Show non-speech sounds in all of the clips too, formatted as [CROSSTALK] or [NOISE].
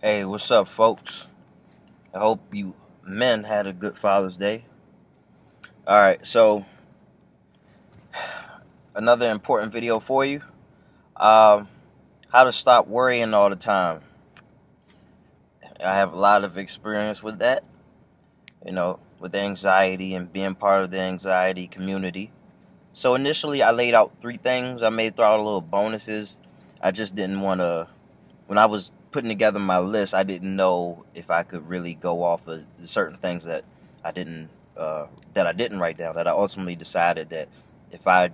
Hey, what's up, folks? I hope you men had a good Father's Day. All right, so [SIGHS] another important video for you. Um, how to stop worrying all the time. I have a lot of experience with that, you know, with anxiety and being part of the anxiety community. So initially, I laid out three things. I may throw out a little bonuses. I just didn't want to. When I was putting together my list, I didn't know if I could really go off of certain things that I didn't uh, that I didn't write down. That I ultimately decided that if I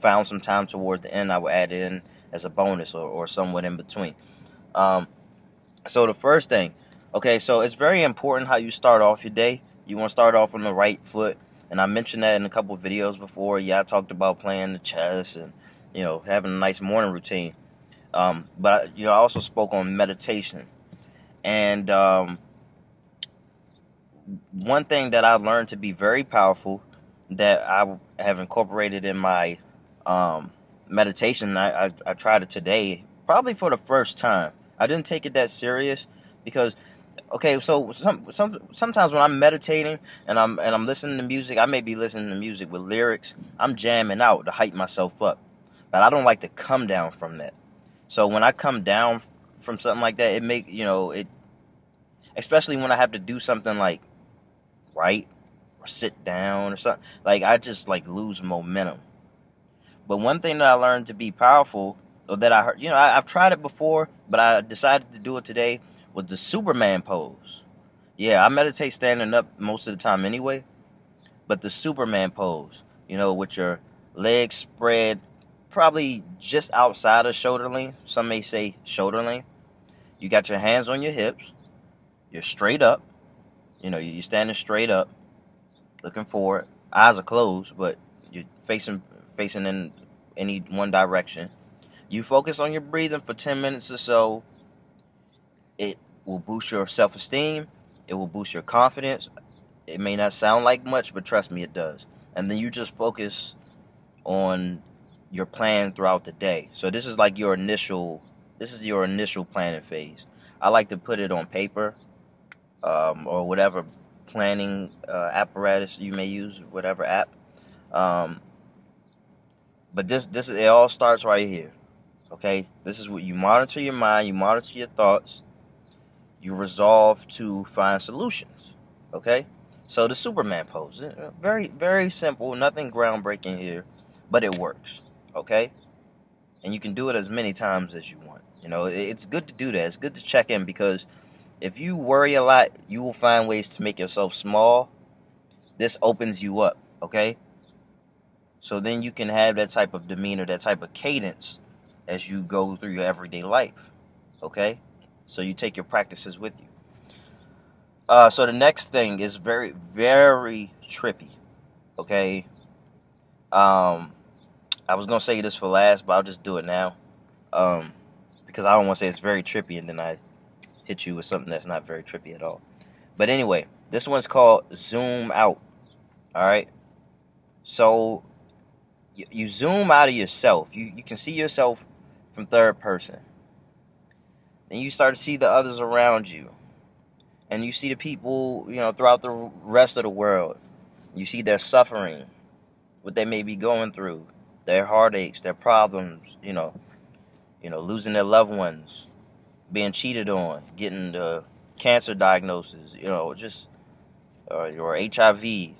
found some time towards the end, I would add in as a bonus or, or somewhat in between. Um, so the first thing, okay, so it's very important how you start off your day. You want to start off on the right foot, and I mentioned that in a couple videos before. Yeah, I talked about playing the chess and you know having a nice morning routine. Um, but you know, I also spoke on meditation, and um, one thing that I learned to be very powerful that I have incorporated in my um, meditation. I, I, I tried it today, probably for the first time. I didn't take it that serious because okay, so some some sometimes when I'm meditating and I'm and I'm listening to music, I may be listening to music with lyrics. I'm jamming out to hype myself up, but I don't like to come down from that. So when I come down from something like that, it make you know it, especially when I have to do something like write or sit down or something. Like I just like lose momentum. But one thing that I learned to be powerful, or that I heard, you know, I, have tried it before, but I decided to do it today, was the Superman pose. Yeah, I meditate standing up most of the time anyway, but the Superman pose, you know, with your legs spread probably just outside of shoulder length. Some may say shoulder length. You got your hands on your hips. You're straight up. You know, you're standing straight up, looking forward. Eyes are closed, but you're facing facing in any one direction. You focus on your breathing for 10 minutes or so. It will boost your self esteem. It will boost your confidence. It may not sound like much, but trust me, it does. And then you just focus on your plan throughout the day. So this is like your initial this is your initial planning phase. I like to put it on paper um, or whatever planning uh, apparatus you may use, whatever app. Um, but this this it all starts right here. Okay? This is what you monitor your mind, you monitor your thoughts, you resolve to find solutions. Okay? So the Superman pose, uh, very very simple, nothing groundbreaking here, but it works. Okay? And you can do it as many times as you want. You know, it's good to do that. It's good to check in because if you worry a lot, you will find ways to make yourself small. This opens you up, okay? So then you can have that type of demeanor, that type of cadence as you go through your everyday life. Okay? So you take your practices with you. Uh, so the next thing is very, very trippy. Okay? Um, I was to say this for last, but I'll just do it now. Um, because I don't want to say it's very trippy and then I hit you with something that's not very trippy at all. But anyway, this one's called Zoom Out. All right? So you, you zoom out of yourself. You you can see yourself from third person. And you start to see the others around you. And you see the people, you know, throughout the rest of the world. You see their suffering, what they may be going through, their heartaches, their problems, you know, you know, losing their loved ones, being cheated on, getting the cancer diagnosis, you know, just or, HIV, you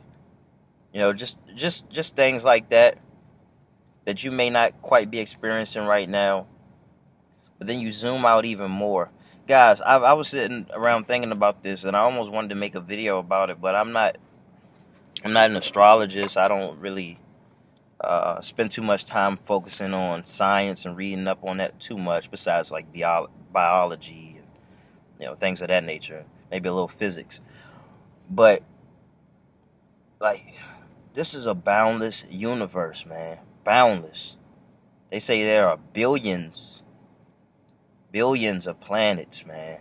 know, just just just things like that that you may not quite be experiencing right now. But then you zoom out even more. Guys, I, I was sitting around thinking about this and I almost wanted to make a video about it, but I'm not I'm not an astrologist. I don't really uh, spend too much time focusing on science and reading up on that too much besides like bio- biology and you know things of that nature maybe a little physics but like this is a boundless universe man boundless. They say there are billions, billions of planets, man.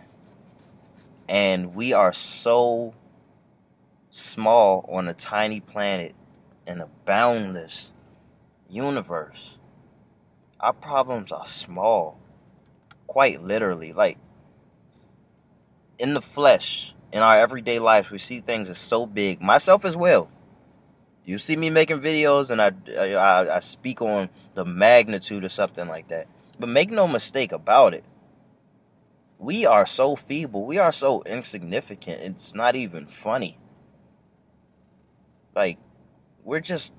And we are so small on a tiny planet in a boundless universe. Our problems are small, quite literally. Like, in the flesh, in our everyday life, we see things as so big, myself as well. You see me making videos and I, I, I speak on the magnitude of something like that. But make no mistake about it. We are so feeble. We are so insignificant. It's not even funny. Like, we're just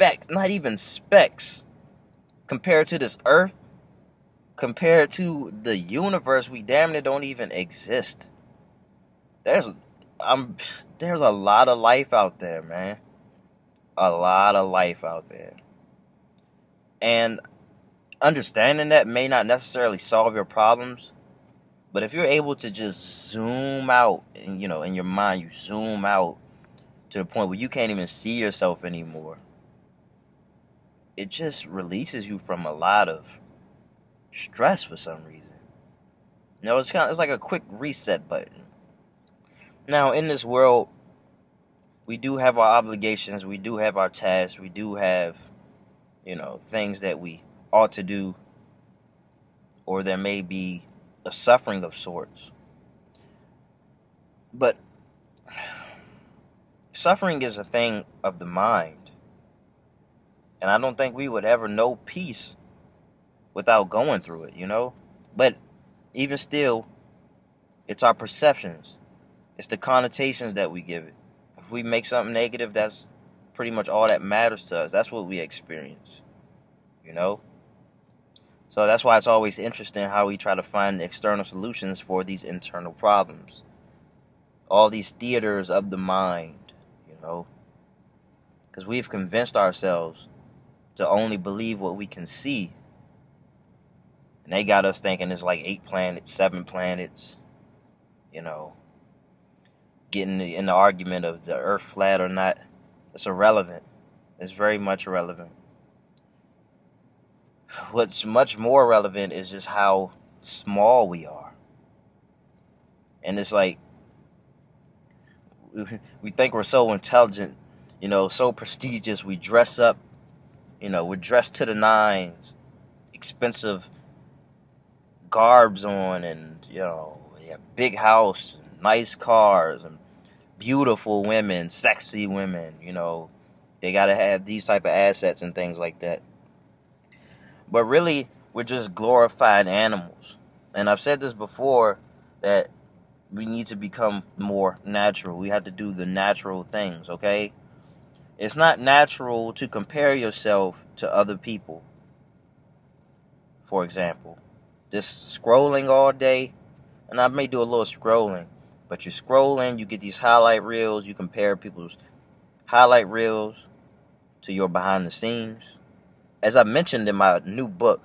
specks, not even specks, compared to this earth, compared to the universe. We damn near don't even exist. There's, I'm, there's a lot of life out there, man. A lot of life out there. And understanding that may not necessarily solve your problems, but if you're able to just zoom out and you know in your mind you zoom out to the point where you can't even see yourself anymore, it just releases you from a lot of stress for some reason. You know, it's kind of it's like a quick reset button. Now, in this world, we do have our obligations, we do have our tasks, we do have, you know, things that we ought to do, or there may be a suffering of sorts. But [SIGHS] suffering is a thing of the mind. And I don't think we would ever know peace without going through it, you know? But even still, it's our perceptions, it's the connotations that we give it. If we make something negative, that's pretty much all that matters to us. That's what we experience, you know? So that's why it's always interesting how we try to find external solutions for these internal problems. All these theaters of the mind, you know. Because we've convinced ourselves to only believe what we can see. And they got us thinking it's like eight planets, seven planets, you know. Getting in the argument of the earth flat or not, it's irrelevant. It's very much irrelevant what's much more relevant is just how small we are. And it's like [LAUGHS] we think we're so intelligent, you know, so prestigious. We dress up, you know, we're dressed to the nines, expensive garbs on, and you know, big house, nice cars, and beautiful women, sexy women. You know, they got to have these type of assets and things like that. But really, we're just glorified animals. And I've said this before that we need to become more natural. We have to do the natural things, okay? It's not natural to compare yourself to other people. For example, just scrolling all day, and I may do a little scrolling, but you're scrolling, you get these highlight reels, you compare people's highlight reels to your behind the scenes as I mentioned in my new book,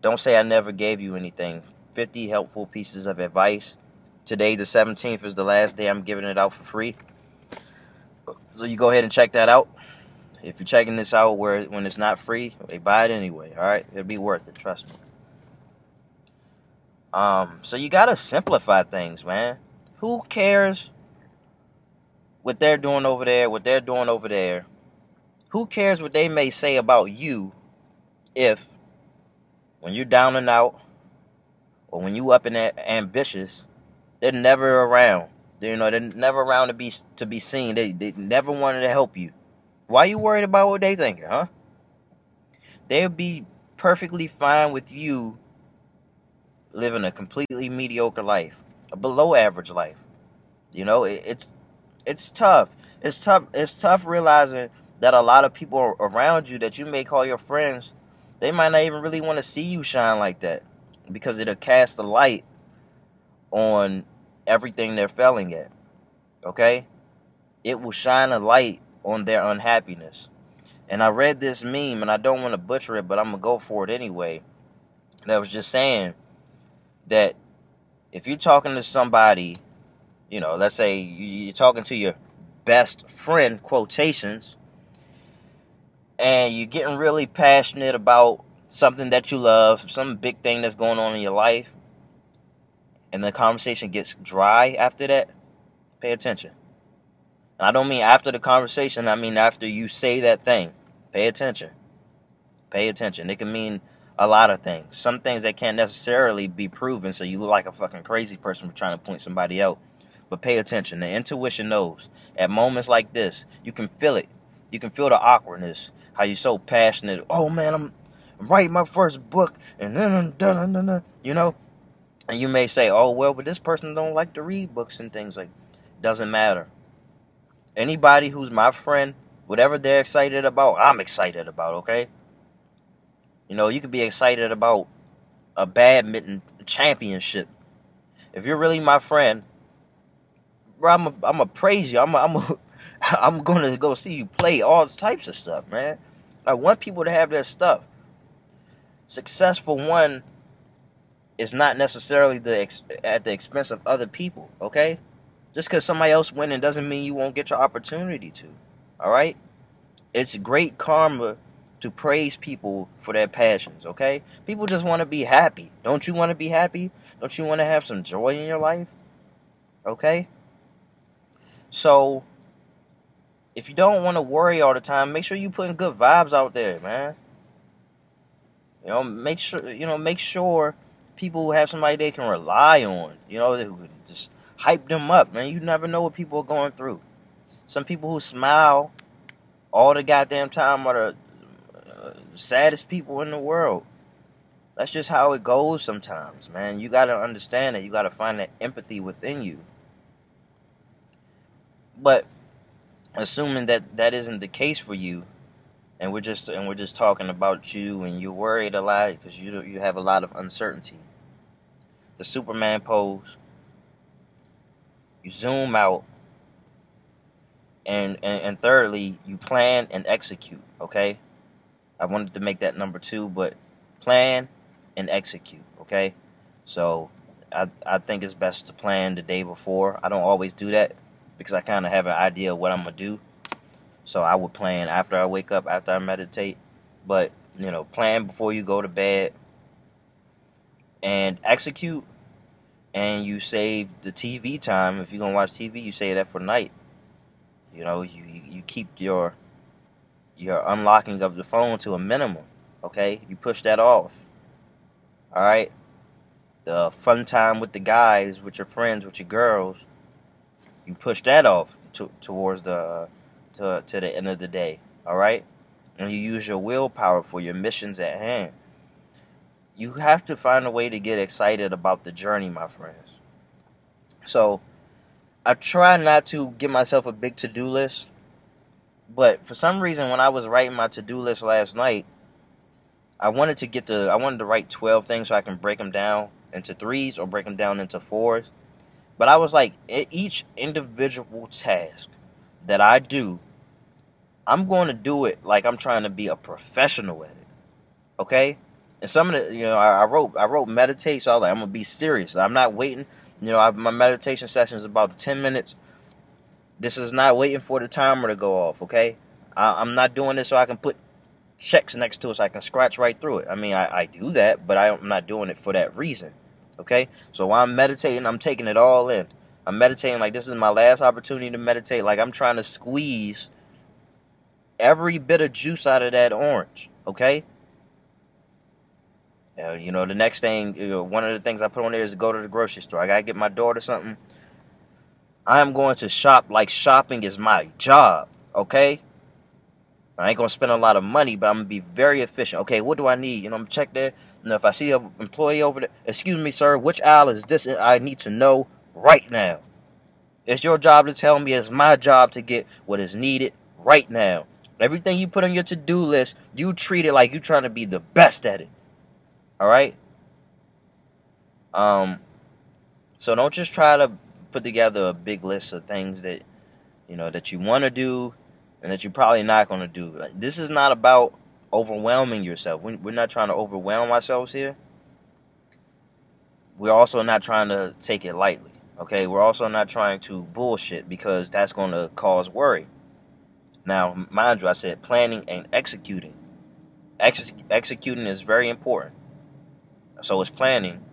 Don't Say I Never Gave You Anything 50 Helpful Pieces of Advice. Today, the 17th, is the last day I'm giving it out for free. So you go ahead and check that out. If you're checking this out where when it's not free, they buy it anyway. All right, it'll be worth it. Trust me. Um, so you gotta simplify things, man. Who cares what they're doing over there? What they're doing over there? Who cares what they may say about you if when you're down and out or when you up and ambitious, they're never around. You know, they're never around to be to be seen. They they never wanted to help you. Why you worried about what they thinking, huh? They'll be perfectly fine with you living a completely mediocre life, a below average life. You know, it, it's it's tough. It's tough. It's tough realizing that a lot of people around you that you may call your friends, they might not even really want to see you shine like that because it'll cast a light on everything they're failing at. Okay? It will shine a light on their unhappiness. And I read this meme, and I don't want to butcher it, but I'm going to go for it anyway. That was just saying that if you're talking to somebody, you know, let's say you're talking to your best friend, quotations, and you're getting really passionate about something that you love, some big thing that's going on in your life, and the conversation gets dry after that, pay attention. And I don't mean after the conversation, I mean after you say that thing. Pay attention. Pay attention. It can mean a lot of things. Some things that can't necessarily be proven, so you look like a fucking crazy person for trying to point somebody out. But pay attention. The intuition knows. At moments like this, you can feel it. You can feel the awkwardness. How you're so passionate. Oh man, I'm, writing my first book, and then you know. And you may say, "Oh well, but this person don't like to read books and things like." Doesn't matter. Anybody who's my friend, whatever they're excited about, I'm excited about. Okay. You know, you could be excited about a badminton championship. If you're really my friend, bro, I'm a, I'm a praise you. I'm a, I'm a, [LAUGHS] I'm gonna go see you play all types of stuff, man. I want people to have that stuff. Successful one is not necessarily the ex- at the expense of other people. Okay, just because somebody else winning doesn't mean you won't get your opportunity to. All right, it's great karma to praise people for their passions. Okay, people just want to be happy. Don't you want to be happy? Don't you want to have some joy in your life? Okay. So, if you don't want to worry all the time, make sure you putting good vibes out there, man. You know, make sure you know, make sure people who have somebody they can rely on. You know, who just hype them up, man. You never know what people are going through. Some people who smile all the goddamn time are the uh, saddest people in the world. That's just how it goes sometimes, man. You got to understand that. You got to find that empathy within you. But assuming that that isn't the case for you, and we're just and we're just talking about you, and you're worried a lot because you you have a lot of uncertainty. The Superman pose. You zoom out, and and, and thirdly, you plan and execute. Okay, I wanted to make that number two, but plan and execute. Okay, so I I think it's best to plan the day before. I don't always do that because I kind of have an idea of what I'm gonna do. So I would plan after I wake up, after I meditate. But you know, plan before you go to bed and execute. And you save the TV time. If you're gonna watch TV, you save that for night. You know, you you, keep your your unlocking of the phone to a minimum. Okay, you push that off. All right. The fun time with the guys, with your friends, with your girls, you push that off to, towards the to, to the end of the day. All right, and you use your willpower for your missions at hand. You have to find a way to get excited about the journey, my friends. So, I try not to give myself a big to-do list, but for some reason, when I was writing my to-do list last night, I wanted to get the I wanted to write 12 things so I can break them down into threes or break them down into fours. But I was like, each individual task that I do, I'm going to do it like I'm trying to be a professional at it. Okay? And some of the, you know, I, I wrote, I wrote meditate, so I was like, I'm gonna be serious. I'm not waiting. You know, I, my meditation session is about 10 minutes. This is not waiting for the timer to go off. Okay? I, I'm not doing this so I can put checks next to it so I can scratch right through it. I mean, I, I do that, but I, I'm not doing it for that reason. Okay? So while I'm meditating, I'm taking it all in. I'm meditating like this is my last opportunity to meditate. Like I'm trying to squeeze every bit of juice out of that orange. Okay? Uh, you know, the next thing, you know, one of the things I put on there is to go to the grocery store. I gotta get my daughter something. I am going to shop like shopping is my job. Okay? I ain't gonna spend a lot of money, but I'm gonna be very efficient. Okay, what do I need? You know, I'm gonna check there. And if I see an employee over there, excuse me, sir, which aisle is this? I need to know right now. It's your job to tell me. It's my job to get what is needed right now. Everything you put on your to-do list, you treat it like you're trying to be the best at it. All right. Um. So don't just try to put together a big list of things that you know that you want to do and that you're probably not going to do. Like, this is not about overwhelming yourself. We're not trying to overwhelm ourselves here. We're also not trying to take it lightly. Okay, we're also not trying to bullshit because that's going to cause worry. Now, mind you, I said planning and executing. Ex- executing is very important. So it's planning,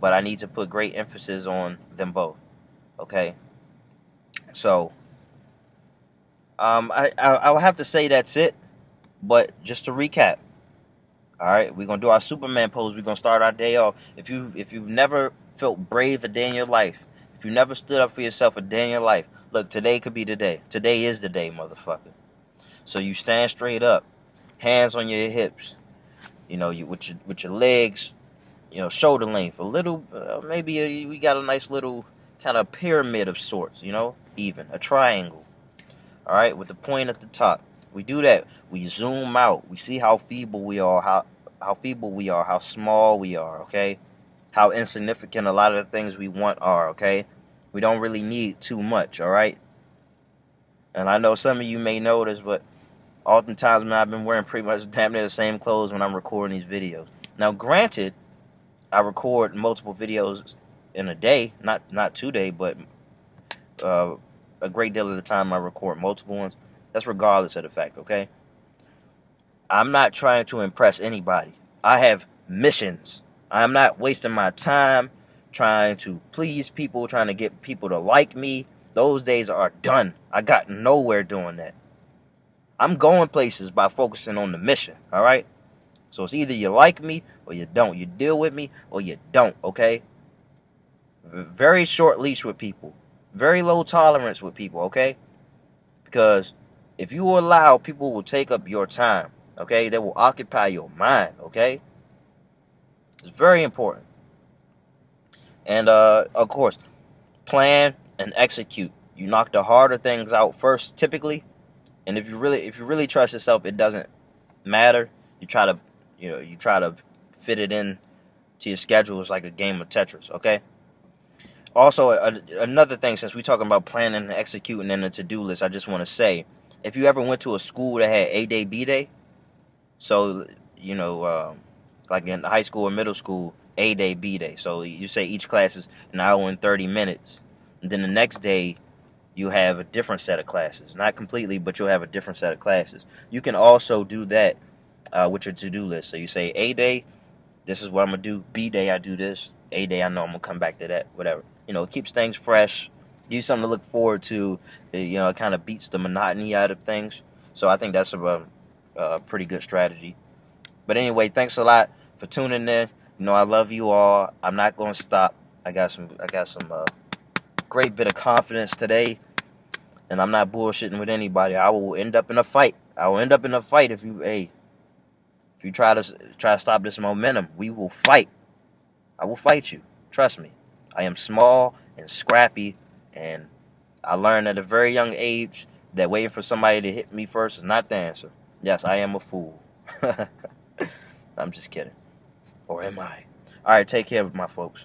but I need to put great emphasis on them both. Okay, so um, I, I I'll have to say that's it. But just to recap, All right, we're gonna do our Superman pose. We're gonna start our day off. If you if you've never felt brave a day in your life, if you never stood up for yourself a day in your life, look, today could be the day. Today is the day, motherfucker. So you stand straight up, hands on your hips, you know, you with your with your legs, you know, shoulder length, a little, uh, maybe a, we got a nice little kind of pyramid of sorts, you know, even a triangle. All right, with the point at the top. We do that. We zoom out. We see how feeble we are, how how feeble we are, how small we are. Okay, how insignificant a lot of the things we want are. Okay, we don't really need too much. All right. And I know some of you may notice, but oftentimes, man, I've been wearing pretty much damn near the same clothes when I'm recording these videos. Now, granted, I record multiple videos in a day, not not two day, but uh, a great deal of the time I record multiple ones. That's regardless of the fact, okay? I'm not trying to impress anybody. I have missions. I'm not wasting my time trying to please people, trying to get people to like me. Those days are done. I got nowhere doing that. I'm going places by focusing on the mission, all right? So it's either you like me or you don't. You deal with me or you don't, okay? Very short leash with people. Very low tolerance with people, okay? Because if you allow, people will take up your time, okay? They will occupy your mind, okay? It's very important. And uh, of course, plan and execute. You knock the harder things out first, typically, and if you really if you really trust yourself, it doesn't matter. You try to you know you try to fit it in to your schedule. It's like a game of Tetris. Okay. Also, a, another thing, since we're talking about planning and executing in a to-do list, I just want to say, if you ever went to a school that had A Day, B Day, so you know, uh, like in high school or middle school, A Day, B Day. So you say each class is an hour and thirty minutes, and then the next day you have a different set of classes. Not completely, but you'll have a different set of classes. You can also do that uh, with your to-do list. So you say A day, this is what I'm gonna do. B day, I do this. A day, I know I'm gonna come back to that. Whatever. You know, it keeps things fresh. Gives something to look forward to. You know, it kind of beats the monotony out of things. So I think that's a, a pretty good strategy. But anyway, thanks a lot for tuning in. You know, I love you all. I'm not gonna stop. I got some. I got some. Uh, great bit of confidence today and I'm not bullshitting with anybody. I will end up in a fight. I will end up in a fight if you, hey, if you try to try to stop this momentum. We will fight. I will fight you. Trust me. I am small and scrappy, and I learned at a very young age that waiting for somebody to hit me first is not the answer. Yes, I am a fool. [LAUGHS] I'm just kidding. Or am I? All right, take care, of my folks.